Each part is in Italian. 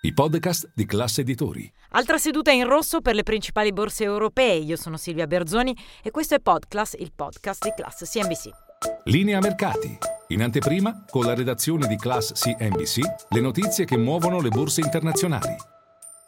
i podcast di classe editori. Altra seduta in rosso per le principali borse europee. Io sono Silvia Berzoni e questo è Podclass, il podcast di Class CNBC. Linea mercati. In anteprima, con la redazione di Class CNBC, le notizie che muovono le borse internazionali.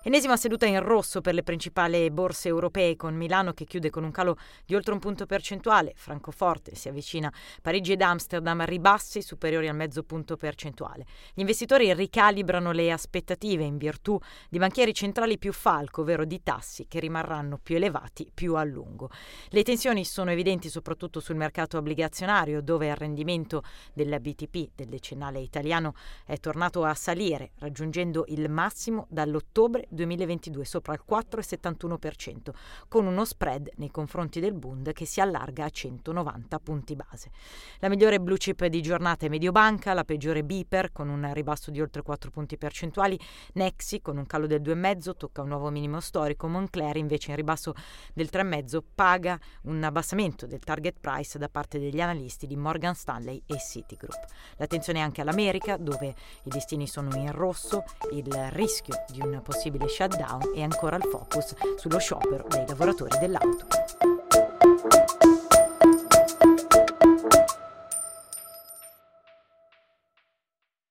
Enesima seduta in rosso per le principali borse europee, con Milano che chiude con un calo di oltre un punto percentuale, Francoforte si avvicina, Parigi ed Amsterdam ribassi superiori al mezzo punto percentuale. Gli investitori ricalibrano le aspettative in virtù di banchieri centrali più falco, ovvero di tassi che rimarranno più elevati più a lungo. Le tensioni sono evidenti soprattutto sul mercato obbligazionario, dove il rendimento della BTP, del decennale italiano, è tornato a salire, raggiungendo il massimo dall'ottobre 2022 sopra il 4,71%, con uno spread nei confronti del Bund che si allarga a 190 punti base. La migliore blue chip di giornata è Mediobanca, la peggiore Biper con un ribasso di oltre 4 punti percentuali, Nexi con un calo del 2,5 tocca un nuovo minimo storico, Moncler invece in ribasso del 3,5 paga un abbassamento del target price da parte degli analisti di Morgan Stanley e Citigroup. L'attenzione anche all'America dove i listini sono in rosso, il rischio di un possibile possibile shutdown e ancora il focus sullo sciopero dei lavoratori dell'auto.